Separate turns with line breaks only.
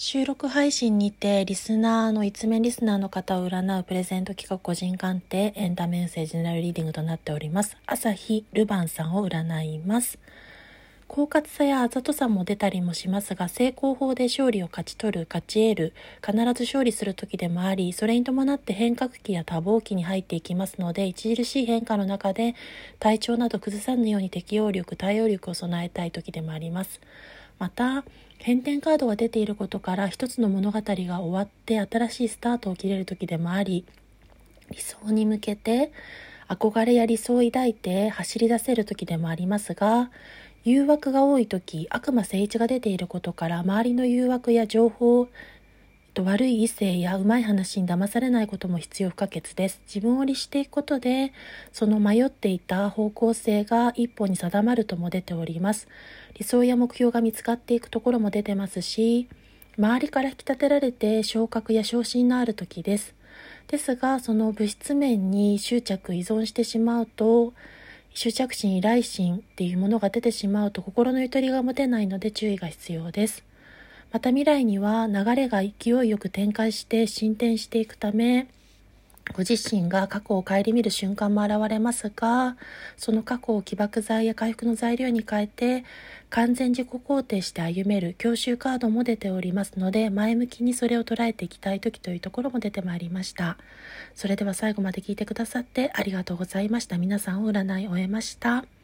収録配信にてリスナーの一面リスナーの方を占うプレゼント企画個人鑑定エンタメッセージジェネラルリーディングとなっております。朝日ルバンさんを占います。狡猾さやあざとさも出たりもしますが、成功法で勝利を勝ち取る、勝ち得る、必ず勝利する時でもあり、それに伴って変革期や多忙期に入っていきますので、著しい変化の中で体調など崩さぬように適応力、対応力を備えたい時でもあります。また、変転カードが出ていることから一つの物語が終わって新しいスタートを切れる時でもあり理想に向けて憧れや理想を抱いて走り出せる時でもありますが誘惑が多い時悪魔聖一が出ていることから周りの誘惑や情報と悪い異性やうまい話に騙されないことも必要不可欠です。自分を律していくことで、その迷っていた方向性が一歩に定まるとも出ております。理想や目標が見つかっていくところも出てますし、周りから引き立てられて昇格や昇進のある時です。ですが、その物質面に執着依存してしまうと、執着心、依頼心っていうものが出てしまうと心のゆとりが持てないので注意が必要です。また未来には流れが勢いよく展開して進展していくため、ご自身が過去を顧みる瞬間も現れますが、その過去を起爆剤や回復の材料に変えて、完全自己肯定して歩める教習カードも出ておりますので、前向きにそれを捉えていきたい時というところも出てまいりました。それでは最後まで聞いてくださってありがとうございました。皆さんを占い終えました。